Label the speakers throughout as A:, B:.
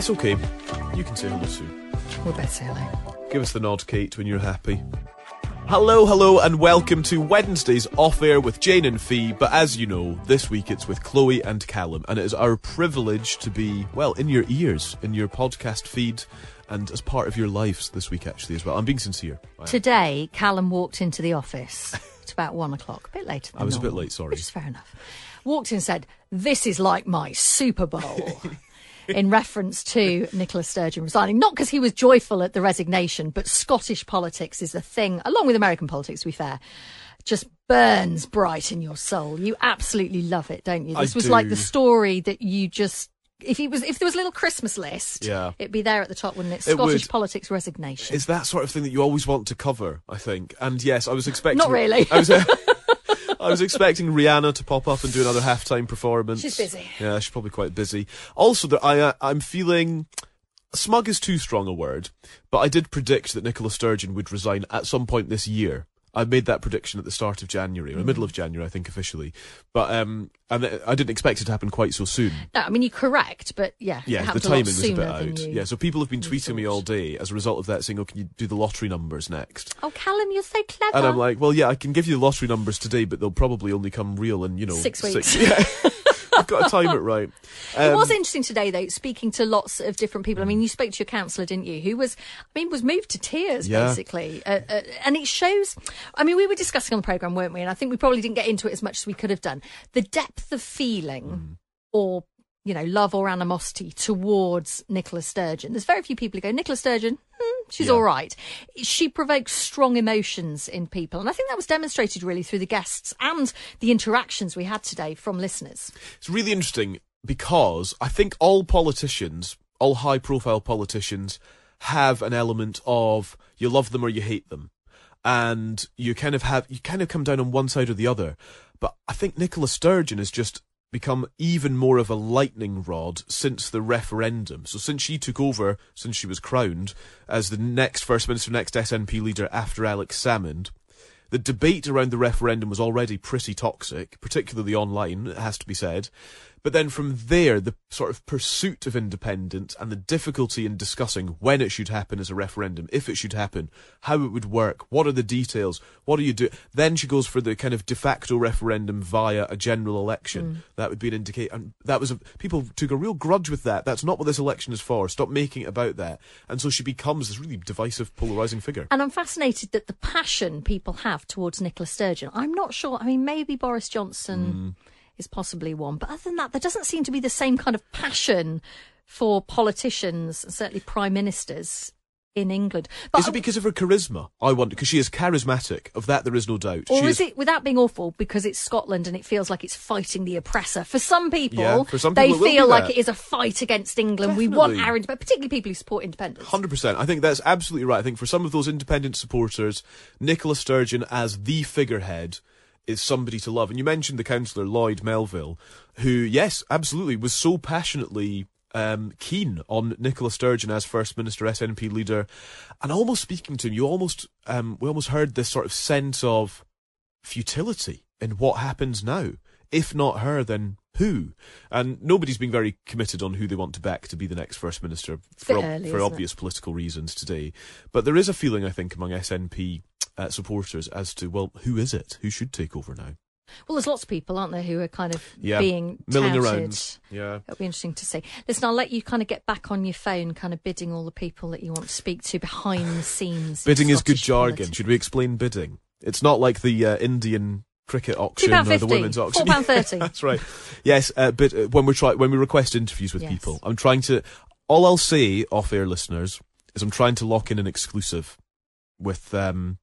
A: Yes, okay. You can say hello.
B: We'll both say hello.
A: Give us the nod, Kate, when you're happy. Hello, hello, and welcome to Wednesday's off air with Jane and Fi. But as you know, this week it's with Chloe and Calum, and it is our privilege to be, well, in your ears, in your podcast feed, and as part of your lives this week, actually, as well. I'm being sincere. I am.
B: Today, Calum walked into the office. It's about one o'clock, a bit later than
A: I was a bit late, sorry.
B: Which is fair enough. Walked in and said, This is like my Super Bowl. in reference to Nicola Sturgeon resigning. Not because he was joyful at the resignation, but Scottish politics is a thing, along with American politics, to be fair, just burns bright in your soul. You absolutely love it, don't you?
A: I
B: This was like the story that you just. If he was, if there was a little Christmas list,
A: Yeah.
B: it'd be there at the top, wouldn't it?
A: It
B: Scottish
A: would.
B: politics resignation.
A: It's that sort of thing that you always want to cover, I think. And yes, I was expecting.
B: Not really.
A: I was, uh, I was expecting Rihanna to pop up and do another halftime performance.
B: She's busy.
A: Yeah, she's probably quite busy. Also, that I uh, I'm feeling smug is too strong a word, but I did predict that Nicola Sturgeon would resign at some point this year. I made that prediction at the start of January, or the middle of January, I think officially. But um, and I didn't expect it to happen quite so soon.
B: No, I mean you're correct, but yeah, it
A: Yeah, the
B: happened a lot
A: timing was a bit out.
B: you-
A: Yeah, so people have been tweeting me all day as a result of that, saying, "Oh, can you do the lottery numbers next?"
B: Oh, Calum, you're so clever.
A: And I'm like, well, yeah, I can give you the lottery numbers today, but they'll probably only come real in, you know,
B: Six weeks.
A: yeah. I've got to time it right.
B: it
A: Um,
B: was interesting today, though, speaking to lots of different people. I mean, you spoke to your counsellor, didn't you? Who was, I mean, was moved to tears,
A: Yeah.
B: basically. Uh, uh, and it shows, I mean, we were discussing on the programme, weren't we? And I think we probably didn't get into it as much as we could have done. The depth of feeling
A: Mm.
B: or, you know, love or animosity towards Nicola Sturgeon. There's very few people who go, Nicola Sturgeon, hmm, she's
A: Yeah.
B: all right. She provokes strong emotions in people. And I think that was demonstrated really through the guests and the interactions we had today from listeners.
A: It's really interesting because I think all politicians, all high profile politicians, have an element of you love them or you hate them. And you kind of have, you kind of come down on one side or the other. But I think Nicola Sturgeon is just become even more of a lightning rod since the referendum. So since she took over, since she was crowned as the next First Minister, next SNP leader after Alex Salmond, the debate around the referendum was already pretty toxic, particularly online, it has to be said. But then from there, the sort of pursuit of independence and the difficulty in discussing when it should happen as a referendum, if it should happen, how it would work, what are the details, what do you do? Then she goes for the kind of de facto referendum via a general election. Mm. That would be an indicator. And that was a, people took a real grudge with that. That's not what this election is for. Stop making it about that. And so she becomes this really divisive, polarizing figure.
B: And I'm fascinated that the passion people have towards Nicola Sturgeon. I'm not sure. I mean, maybe Boris Johnson mm. Is possibly one, but other than that, there doesn't seem to be the same kind of passion for politicians, and certainly prime ministers in England. But
A: Is it because of her charisma? I wonder because she is charismatic. Of that, there is no doubt.
B: or
A: she
B: is it, without being awful, because it's Scotland and it feels like it's fighting the oppressor? For some people,
A: Yeah, for some
B: they
A: people will
B: feel like it is a fight against England. We want
A: Definitely.
B: our independence, but particularly people who support independence.
A: Hundred percent. I think that's absolutely right. I think for some of those independent supporters, Nicola Sturgeon as the figurehead is somebody to love. And you mentioned the councillor Lloyd Melville, who, yes, absolutely, was so passionately um, keen on Nicola Sturgeon as First Minister, SNP leader, and almost speaking to him, you almost um, we almost heard this sort of sense of futility in what happens now. If not her, then who? And nobody's been very committed on who they want to back to be the next First Minister for, ob-
B: early,
A: for
B: isn't it?
A: obvious political reasons today. But there is a feeling, I think, among SNP uh, supporters as to well, who is it? Who should take over now?
B: Well, there's lots of people, aren't there, who are kind of
A: Yeah,
B: being
A: milling
B: touted.
A: around. Yeah.
B: It'll be interesting to see. Listen, I'll let you kind of get back on your phone, kind of bidding all the people that you want to speak to behind the scenes.
A: Bidding is good jargon.
B: politics.
A: Should we explain bidding? It's not like the uh, Indian cricket auction or the women's auction.
B: £4.30.
A: That's right. Yes, uh, but uh, when we try when we request interviews with
B: Yes.
A: people, I'm trying to. All I'll say off-air listeners is I'm trying to lock in an exclusive with um,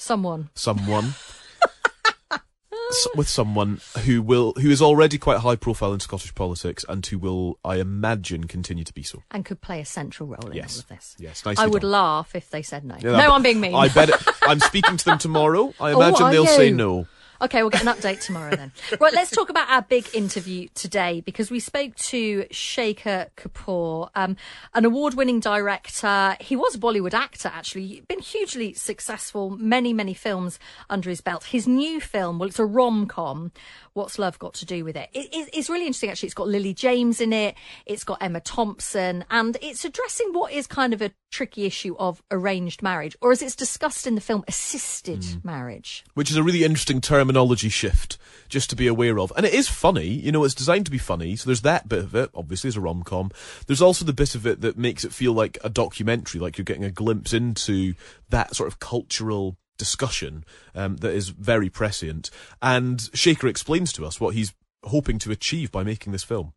B: Someone.
A: someone. with someone who will who is already quite high profile in Scottish politics and who will I imagine continue to be so.
B: And could play a central role in
A: Yes.
B: all of this.
A: Yes,
B: I would
A: done.
B: laugh if they said no.
A: Yeah,
B: no,
A: but
B: I'm being mean.
A: I bet it, I'm speaking to them tomorrow. I
B: Oh,
A: imagine
B: are
A: they'll say no.
B: Okay, we'll get an update tomorrow then. Right, let's talk about our big interview today because we spoke to Shekhar Kapur, um, an award winning director. He was a Bollywood actor, actually. Been hugely successful, many, many films under his belt. His new film, well, it's a rom com. What's Love Got to Do with It? it, it it's really interesting, actually. It's got Lily James in it, it's got Emma Thompson, and it's addressing what is kind of a tricky issue of arranged marriage, or as it's discussed in the film, assisted
A: Mm.
B: marriage.
A: which is a really interesting terminology shift just to be aware of. And it is funny, you know, it's designed to be funny. So there's that bit of it, obviously, as a rom com. There's also the bit of it that makes it feel like a documentary, like you're getting a glimpse into that sort of cultural discussion um, that is very prescient. And Shekhar explains to us what he's hoping to achieve by making this film.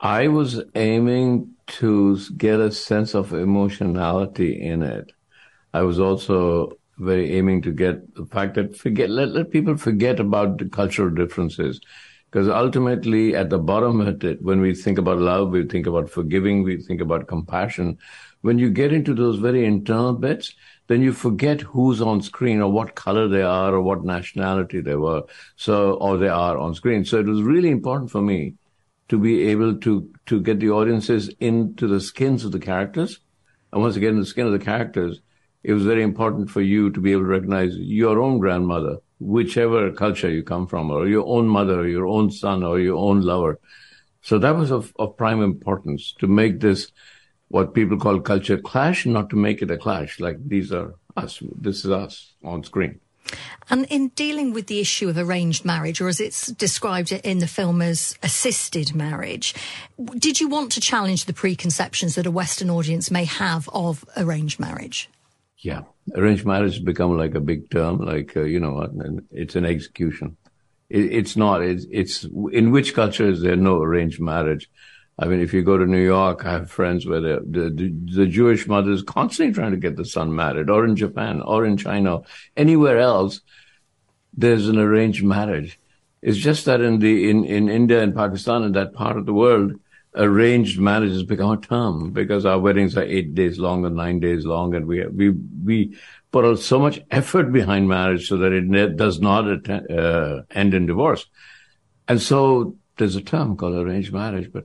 C: I was aiming to get a sense of emotionality in it. I was also very aiming to get the fact that forget let, let people forget about the cultural differences. Because ultimately, at the bottom of it, when we think about love, we think about forgiving, we think about compassion. When you get into those very internal bits, then you forget who's on screen or what color they are or what nationality they were. So, or they are on screen. So it was really important for me to be able to to get the audiences into the skins of the characters. And once again, the skin of the characters, it was very important for you to be able to recognize your own grandmother, whichever culture you come from, or your own mother, or your own son, or your own lover. So that was of, of prime importance to make this what people call culture clash, not to make it a clash. Like these are us, this is us on screen.
B: And in dealing with the issue of arranged marriage, or as it's described in the film as assisted marriage, did you want to challenge the preconceptions that a Western audience may have of arranged marriage?
C: Yeah, arranged marriage has become like a big term, like uh, you know, it's an execution. It, it's not. It's, it's in which culture is there no arranged marriage? I mean, if you go to New York, I have friends where the the, the, Jewish mother is constantly trying to get the son married, or in Japan, or in China, anywhere else, there's an arranged marriage. It's just that in the in, in India and Pakistan and that part of the world, arranged marriage has become a term because our weddings are eight days long or nine days long, and we we we put so much effort behind marriage so that it does not uh, end in divorce. And so there's a term called arranged marriage, but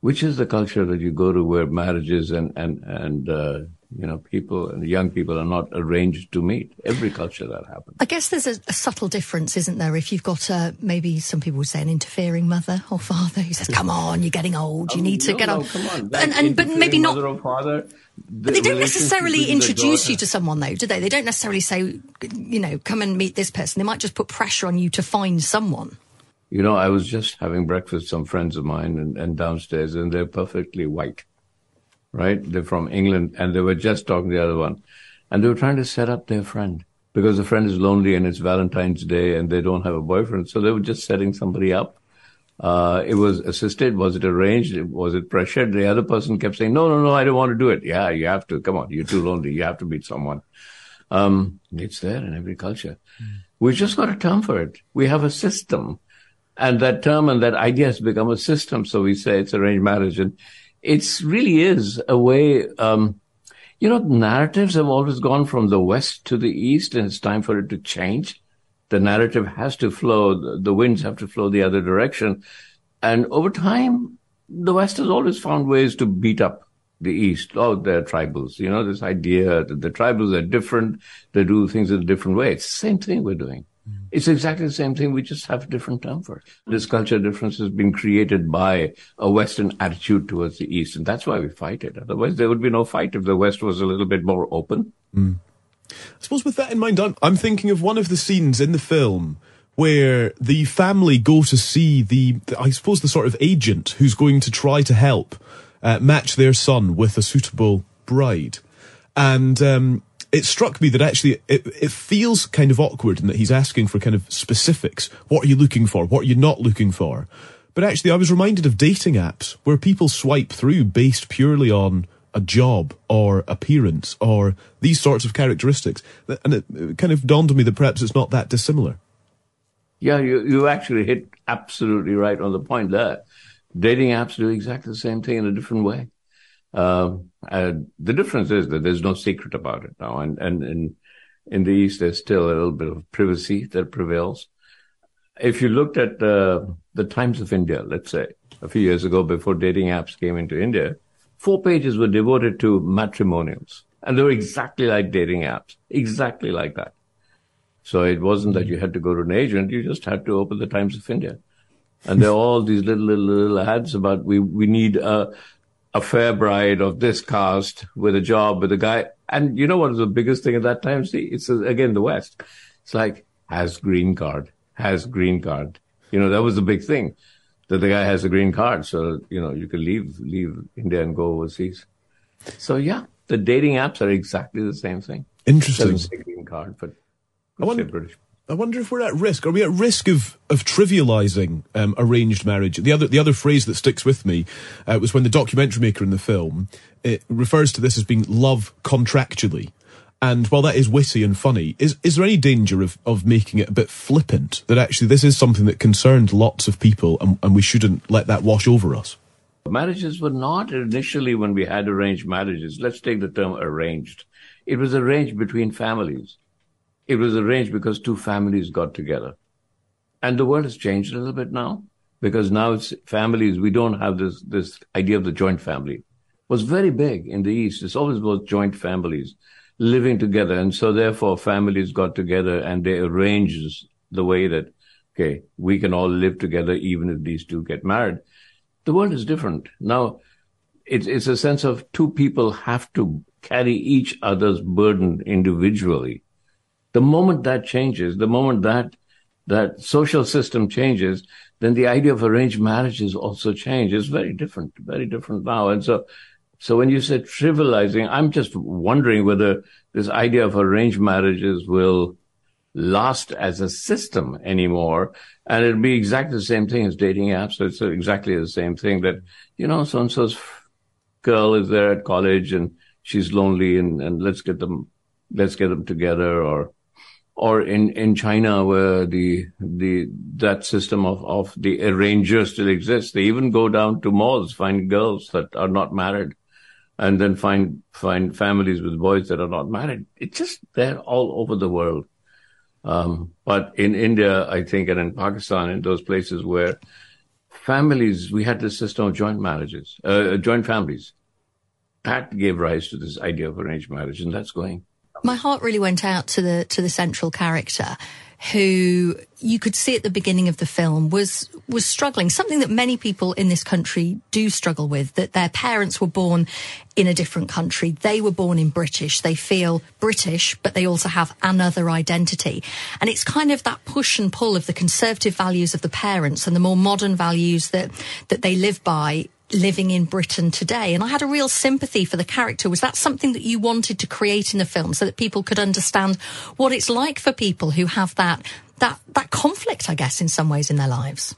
C: which is the culture that you go to where marriages and and and uh, you know people and young people are not arranged to meet? Every culture that happens.
B: I guess there's a, a subtle difference, isn't there? If you've got uh, maybe some people would say an interfering mother or father who says, "Come on, you're getting old, you need to
C: No,
B: get
C: no,
B: on,"
C: Come on.
B: and, and but maybe not.
C: Mother or father,
B: But they don't necessarily introduce you to someone, though, do they? They don't necessarily say, you know, come and meet this person. They might just put pressure on you to find someone.
C: You know, I was just having breakfast with some friends of mine and, and downstairs, and they're perfectly white, right? They're from England, and they were just talking to the other one, and they were trying to set up their friend because the friend is lonely and it's Valentine's Day and they don't have a boyfriend, so they were just setting somebody up. Uh, it was assisted. Was it arranged? Was it pressured? The other person kept saying, no, no, no, I don't want to do it. Yeah, you have to. Come on. You're too lonely. You have to meet someone. Um, it's there in every culture. We've just got a term for it. We have a system. And that term and that idea has become a system. So we say it's arranged marriage. And it's really is a way, um, you know, narratives have always gone from the West to the East and it's time for it to change. The narrative has to flow. The, the winds have to flow the other direction. And over time, the West has always found ways to beat up the East. Oh, they're tribals. You know, this idea that the tribals are different. They do things in a different way. It's the same thing we're doing. It's exactly the same thing. We just have a different term for it. This culture difference has been created by a Western attitude towards the East. And that's why we fight it. Otherwise, there would be no fight if the West was a little bit more open.
A: I suppose with that in mind, I'm, I'm thinking of one of the scenes in the film where the family go to see the, the I suppose, the sort of agent who's going to try to help uh, match their son with a suitable bride. And um, it struck me that actually it, it feels kind of awkward in that he's asking for kind of specifics. What are you looking for? What are you not looking for? But actually, I was reminded of dating apps where people swipe through based purely on a job or appearance or these sorts of characteristics. And it kind of dawned on me that perhaps it's not that dissimilar.
C: Yeah, you, you actually hit absolutely right on the point there. Dating apps do exactly the same thing in a different way. Um, the difference is that there's no secret about it now. And, and in, in the East, there's still a little bit of privacy that prevails. If you looked at the Times of India, let's say, a few years ago before dating apps came into India, four pages were devoted to matrimonials. And they were exactly like dating apps, exactly like that. So it wasn't that you had to go to an agent, you just had to open the Times of India. And there are all these little, little, little ads about we, we need a, a fair bride of this caste with a job with a guy. And you know what was the biggest thing at that time? See, it's again the West. It's like has green card, has green card. You know, that was the big thing that the guy has a green card. So, you know, you can leave, leave India and go overseas. So yeah, the dating apps are exactly the same thing.
A: Interesting.
C: green card, but
A: I wonder, British. I wonder if we're at risk. Are we at risk of of trivializing um, arranged marriage? The other the other phrase that sticks with me uh, was when the documentary maker in the film it refers to this as being love contractually. And while that is witty and funny, is is there any danger of, of making it a bit flippant? That actually this is something that concerned lots of people, and, and we shouldn't let that wash over us.
C: Marriages were not initially when we had arranged marriages. Let's take the term arranged. It was arranged between families. It was arranged because two families got together. And the world has changed a little bit now because now it's families. We don't have this, this idea of the joint family. It was very big in the East. It's always was joint families living together. And so therefore families got together and they arranged the way that, okay, we can all live together even if these two get married. The world is different. Now it's, it's a sense of two people have to carry each other's burden individually the moment that changes, the moment that that social system changes, then the idea of arranged marriages also changes. It's very different, very different now. And so, so when you say trivializing, I'm just wondering whether this idea of arranged marriages will last as a system anymore. And it'll be exactly the same thing as dating apps. So it's exactly the same thing that, you know, so and so's girl is there at college and she's lonely and, and let's get them, let's get them together or, or in, in China where the, the, that system of, of the arranger still exists. They even go down to malls, find girls that are not married and then find, find families with boys that are not married. It's just there all over the world. Um, but in India, I think, and in Pakistan, in those places where families, we had this system of joint marriages, uh, joint families. That gave rise to this idea of arranged marriage, and that's going
B: my heart really went out to the to the central character who you could see at the beginning of the film was was struggling something that many people in this country do struggle with that their parents were born in a different country. They were born in british. They feel british but they also have another identity. And it's kind of that push and pull of the conservative values of the parents and the more modern values that that they live by living in Britain today. And I had a real sympathy for the character. Was that something that you wanted to create in the film so that people could understand what it's like for people who have that, that, that conflict, I guess, in some ways in their lives?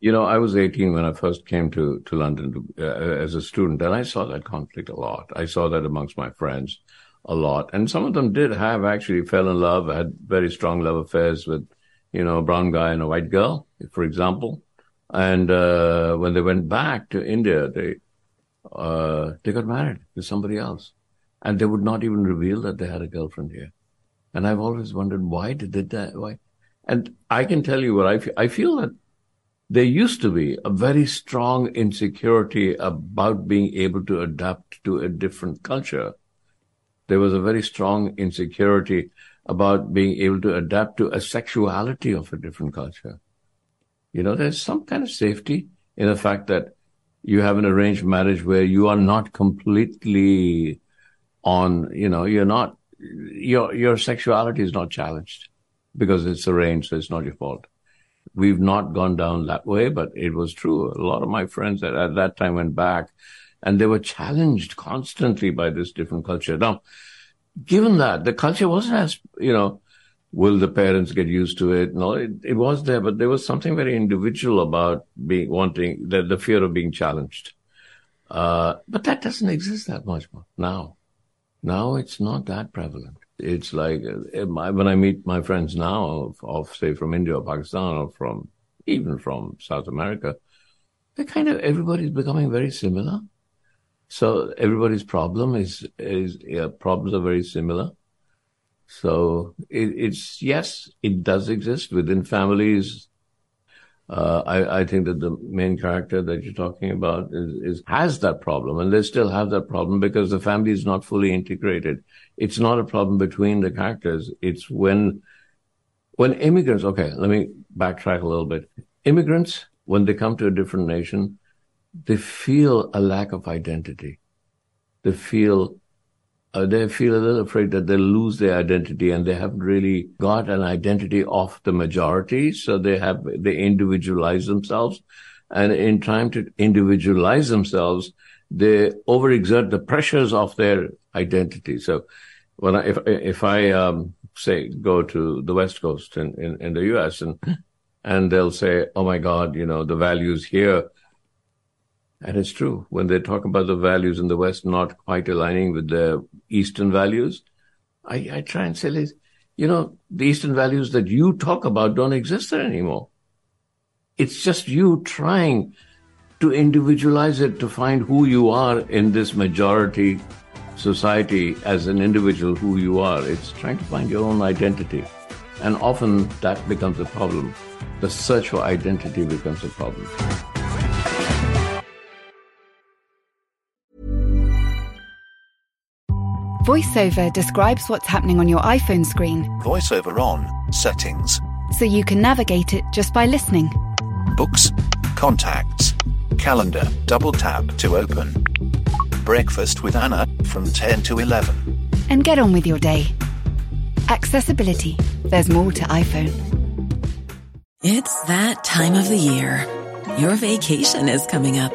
C: You know, I was 18 when I first came to, to London to, uh, as a student, and I saw that conflict a lot. I saw that amongst my friends a lot. And some of them did have actually fell in love, had very strong love affairs with, you know, a brown guy and a white girl, for example. And uh, when they went back to India, they uh, they got married to somebody else, and they would not even reveal that they had a girlfriend here. And I've always wondered why did they that? Why? And I can tell you what I feel. I feel that there used to be a very strong insecurity about being able to adapt to a different culture. There was a very strong insecurity about being able to adapt to a sexuality of a different culture. You know, there's some kind of safety in the fact that you have an arranged marriage where you are not completely on, you know, you're not your your sexuality is not challenged because it's arranged, so it's not your fault. We've not gone down that way, but it was true. A lot of my friends at, at that time went back and they were challenged constantly by this different culture. Now, given that the culture wasn't as, you know, will the parents get used to it? No, it, it was there, but there was something very individual about being wanting the, the fear of being challenged. Uh, but that doesn't exist that much more now. Now it's not that prevalent. It's like uh, when I meet my friends now of, of say from India or Pakistan or from even from South America, they kind of everybody's becoming very similar. So everybody's problem is is yeah, problems are very similar. So it, it's yes, it does exist within families. Uh, I, I think that the main character that you're talking about is, is has that problem, and they still have that problem because the family is not fully integrated. It's not a problem between the characters. It's when when immigrants. Okay, let me backtrack a little bit. Immigrants, when they come to a different nation, they feel a lack of identity. They feel uh, they feel a little afraid that they'll lose their identity and they haven't really got an identity of the majority. So they have, they individualize themselves. And in trying to individualize themselves, they overexert the pressures of their identity. So when I, if, if I, um, say, go to the West Coast in, in, in the US and, and they'll say, Oh my God, you know, the values here and it's true. When they talk about the values in the West not quite aligning with the Eastern values, I, I try and say, you know, the Eastern values that you talk about don't exist there anymore. It's just you trying to individualize it to find who you are in this majority society as an individual, who you are. It's trying to find your own identity. And often that becomes a problem. The search for identity becomes a problem.
D: VoiceOver describes what's happening on your iPhone screen
E: VoiceOver on, settings,
D: so you can navigate it just by listening.
E: books, contacts, calendar, double tap to open. Breakfast with Anna from 10 to 11.
D: And get on with your day. Accessibility. There's more to iPhone.
F: It's that time of the year. Your vacation is coming up.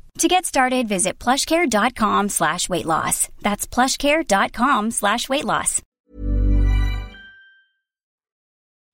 G: To get started, visit plushcare.com slash weight loss. That's plushcare.com slash weight loss.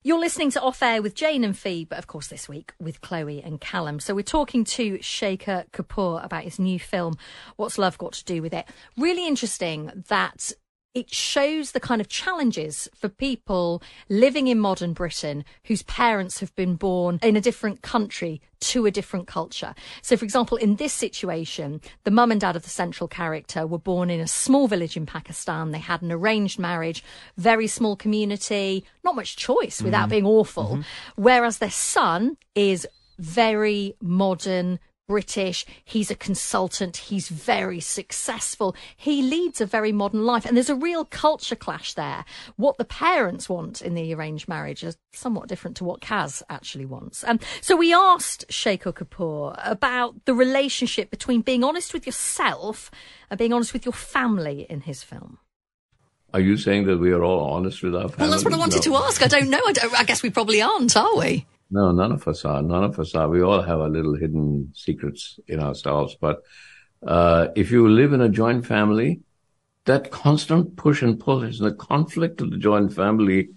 B: You're listening to Off Air with Jane and Fi, but of course this week with Chloe and Calum. So we're talking to Shekhar Kapur about his new film, What's Love Got to Do with It? Really interesting that it shows the kind of challenges for people living in modern Britain whose parents have been born in a different country to a different culture. So, for example, in this situation, the mum and dad of the central character were born in a small village in Pakistan. They had an arranged marriage, very small community, not much choice without
H: Mhm.
B: being awful.
H: Mhm.
B: Whereas their son is very modern, British. He's a consultant. He's very successful. He leads a very modern life. And there's a real culture clash there. What the parents want in the arranged marriage is somewhat different to what Kaz actually wants. Um, so we asked Shekhar Kapur about the relationship between being honest with yourself and being honest with your family in his film.
C: Are you saying that we are all honest with our families?
B: Well, that's what I wanted
C: No.
B: to ask. I don't know. I, don't, I guess we probably aren't, are we?
C: No, none of us are. None of us are. We all have our little hidden secrets in ourselves. But uh, if you live in a joint family, that constant push and pull is the conflict of the joint family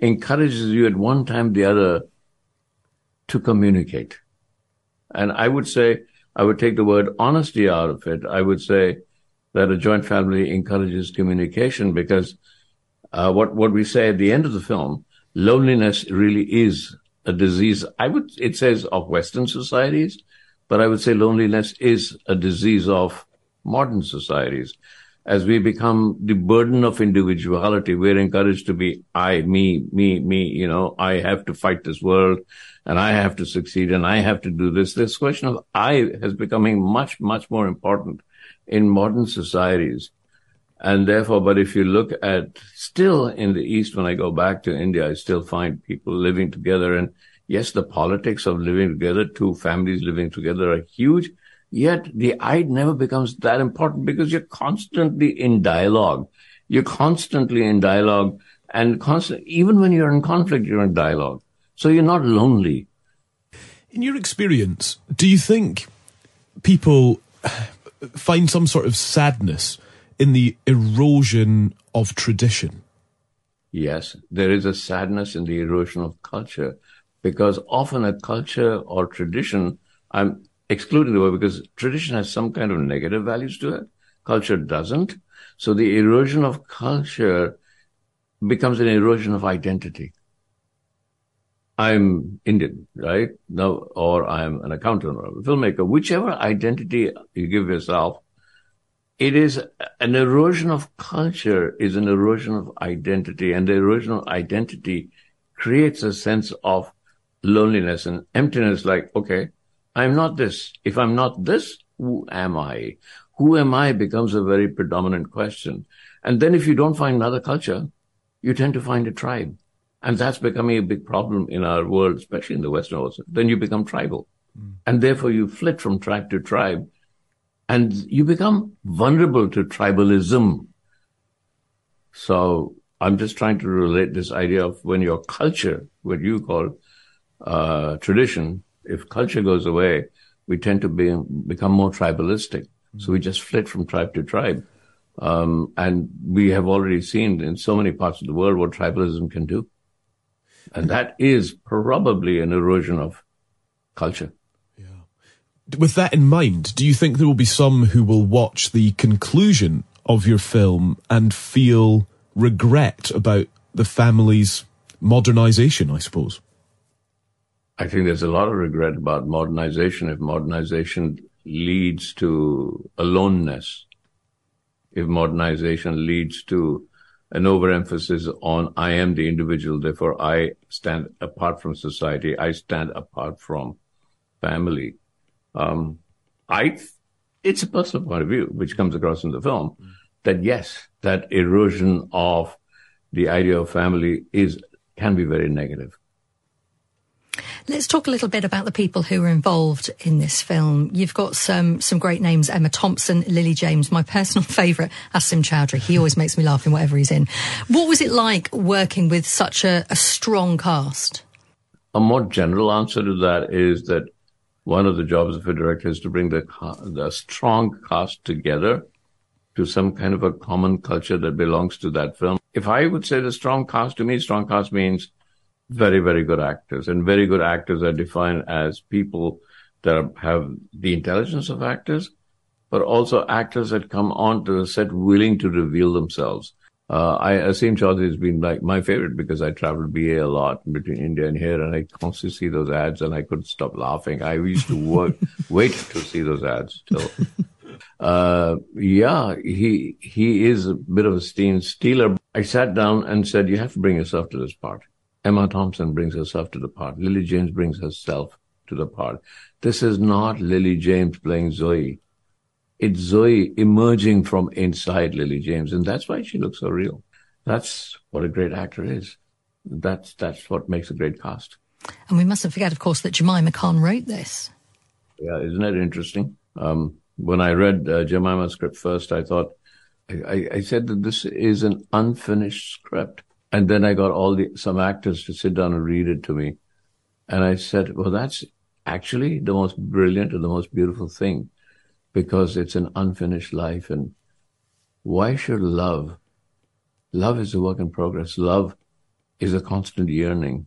C: encourages you at one time the other to communicate. And I would say I would take the word honesty out of it. I would say that a joint family encourages communication because uh, what what we say at the end of the film, loneliness really is a disease. I would it says of Western societies, but I would say loneliness is a disease of modern societies. As we become the burden of individuality, we're encouraged to be I, me, me, me. You know, I have to fight this world, and I have to succeed, and I have to do this. This question of I is becoming much, much more important in modern societies. And therefore, but if you look at still in the East, when I go back to India, I still find people living together. And yes, the politics of living together, two families living together are huge. Yet the I never becomes that important because you're constantly in dialogue. You're constantly in dialogue and constant, even when you're in conflict, you're in dialogue. So you're not lonely.
A: In your experience, do you think people find some sort of sadness in the erosion of tradition?
C: Yes, there is a sadness in the erosion of culture because often a culture or tradition, I'm excluding the word because tradition has some kind of negative values to it. Culture doesn't. So the erosion of culture becomes an erosion of identity. I'm Indian, right? No, or I'm an accountant or a filmmaker, whichever identity you give yourself, it is an erosion of culture is an erosion of identity and the erosion of identity creates a sense of loneliness and emptiness. Like, okay, I'm not this. If I'm not this, who am I? Who am I becomes a very predominant question. And then if you don't find another culture, you tend to find a tribe. And that's becoming a big problem in our world, especially in the Western world. Then you become tribal. Mm. And therefore you flit from tribe to tribe and you become vulnerable to tribalism. So I'm just trying to relate this idea of when your culture, what you call uh, tradition, if culture goes away, we tend to be, become more tribalistic. So we just flit from tribe to tribe. Um, and we have already seen in so many parts of the world what tribalism can do. And that is probably an erosion of culture.
A: With that in mind, do you think there will be some who will watch the conclusion of your film and feel regret about the family's modernization, I suppose?
C: I think there's a lot of regret about modernization if modernization leads to aloneness, if modernization leads to an overemphasis on I am the individual, therefore I stand apart from society, I stand apart from family. Um, I, it's a personal point of view, which comes across in the film, that yes, that erosion of the idea of family is, can be very negative.
B: Let's talk a little bit about the people who are involved in this film. You've got some some great names: Emma Thompson, Lily James. My personal favourite, Asim Chaudhry. He always makes me laugh in whatever he's in. What was it like working with such a, a strong cast?
C: A more general answer to that is that one of the jobs of a director is to bring the, the strong cast together to some kind of a common culture that belongs to that film. If I would say the strong cast to me, strong cast means very, very good actors. And very good actors are defined as people that have the intelligence of actors, but also actors that come onto the set willing to reveal themselves. Uh, I, Asim Chaudhry has been like my favorite because I traveled BA a lot between India and here and I constantly see those ads and I couldn't stop laughing. I used to work, wait to see those ads still. Uh, yeah, he, he is a bit of a steam stealer. I sat down and said, you have to bring yourself to this part. Emma Thompson brings herself to the part. Lily James brings herself to the part. This is not Lily James playing Zoe. It's Zoe emerging from inside Lily James, and that's why she looks so real. That's what a great actor is. That's that's what makes a great cast.
B: And we mustn't forget, of course, that Jemima Khan wrote this.
C: Yeah, isn't that interesting? Um, when I read uh, Jemima's script first, I thought I, I said that this is an unfinished script. And then I got all the, some actors to sit down and read it to me. And I said, well, that's actually the most brilliant and the most beautiful thing because it's an unfinished life. And why should love? Love is a work in progress. Love is a constant yearning.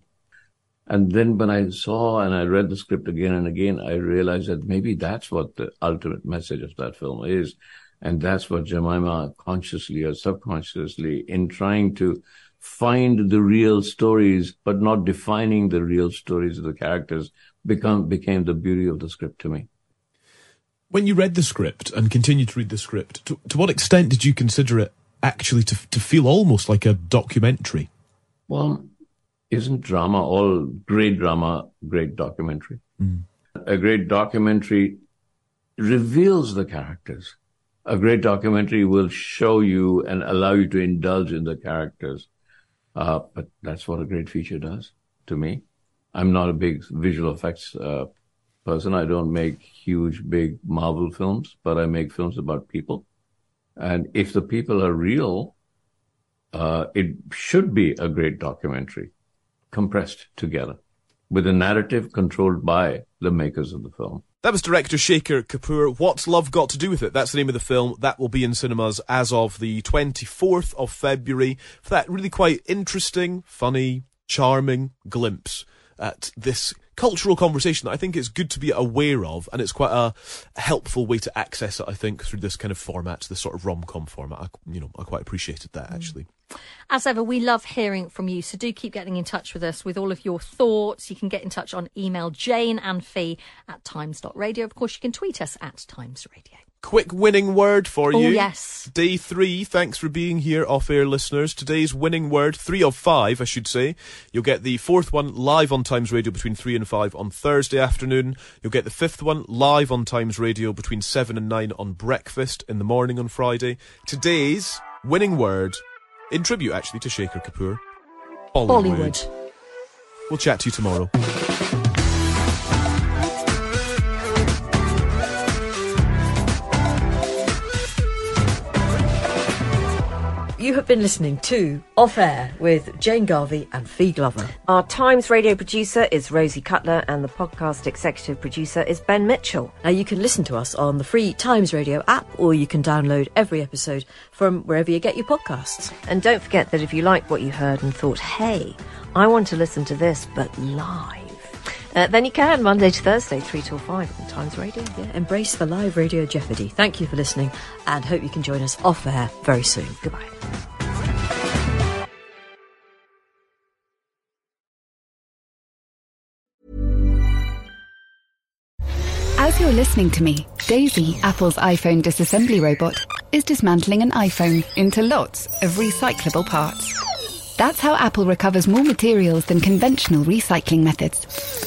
C: And then when I saw and I read the script again and again, I realized that maybe that's what the ultimate message of that film is. And that's what Jemima consciously or subconsciously in trying to find the real stories, but not defining the real stories of the characters become, became the beauty of the script to me.
A: When you read the script and continued to read the script, to, to what extent did you consider it actually to, to feel almost like a documentary?
C: Well, isn't drama all great drama, great documentary?
A: Mm.
C: A great documentary reveals the characters. A great documentary will show you and allow you to indulge in the characters. Uh, but that's what a great feature does to me. I'm not a big visual effects uh, person. I don't make huge, big Marvel films, but I make films about people. And if the people are real, uh, it should be a great documentary compressed together with a narrative controlled by the makers of the film.
A: That was director Shekhar Kapur. What's Love Got to Do with It? That's the name of the film. That will be in cinemas as of the 24th of February for that really quite interesting, funny, charming glimpse at this cultural conversation that I think it's good to be aware of, and it's quite a, helpful way to access it. I think through this kind of format, this sort of rom com format. I, you know, I quite appreciated that mm. actually.
B: As ever, we love hearing from you, so do keep getting in touch with us with all of your thoughts. You can get in touch on email jane and fi at times.radio. Of course, you can tweet us at Times Radio.
A: Quick winning word for
B: Oh,
A: you.
B: yes.
A: Day three. Thanks for being here, off air listeners. Today's winning word, three of five, I should say. You'll get the fourth one live on Times Radio between three and five on Thursday afternoon. You'll get the fifth one live on Times Radio between seven and nine on breakfast in the morning on Friday. Today's winning word, in tribute actually to Shekhar Kapur, Bollywood.
B: Bollywood.
A: We'll chat to you tomorrow.
H: You have been listening to Off Air with Jane Garvey and Fi Glover.
I: Our Times radio producer is Rosie Cutler, and the podcast executive producer is Ben Mitchell.
H: Now, you can listen to us on the free Times Radio app, or you can download every episode from wherever you get your podcasts.
I: And don't forget that if you liked what you heard and thought, hey, I want to listen to this, but live, uh, then you can Monday to Thursday, 3 till 5 on Times Radio.
H: Yeah, embrace the live radio jeopardy. Thank you for listening, and hope you can join us off air very soon. Goodbye.
D: As you're listening to me, Daisy, Apple's iPhone disassembly robot, is dismantling an iPhone into lots of recyclable parts. That's how Apple recovers more materials than conventional recycling methods.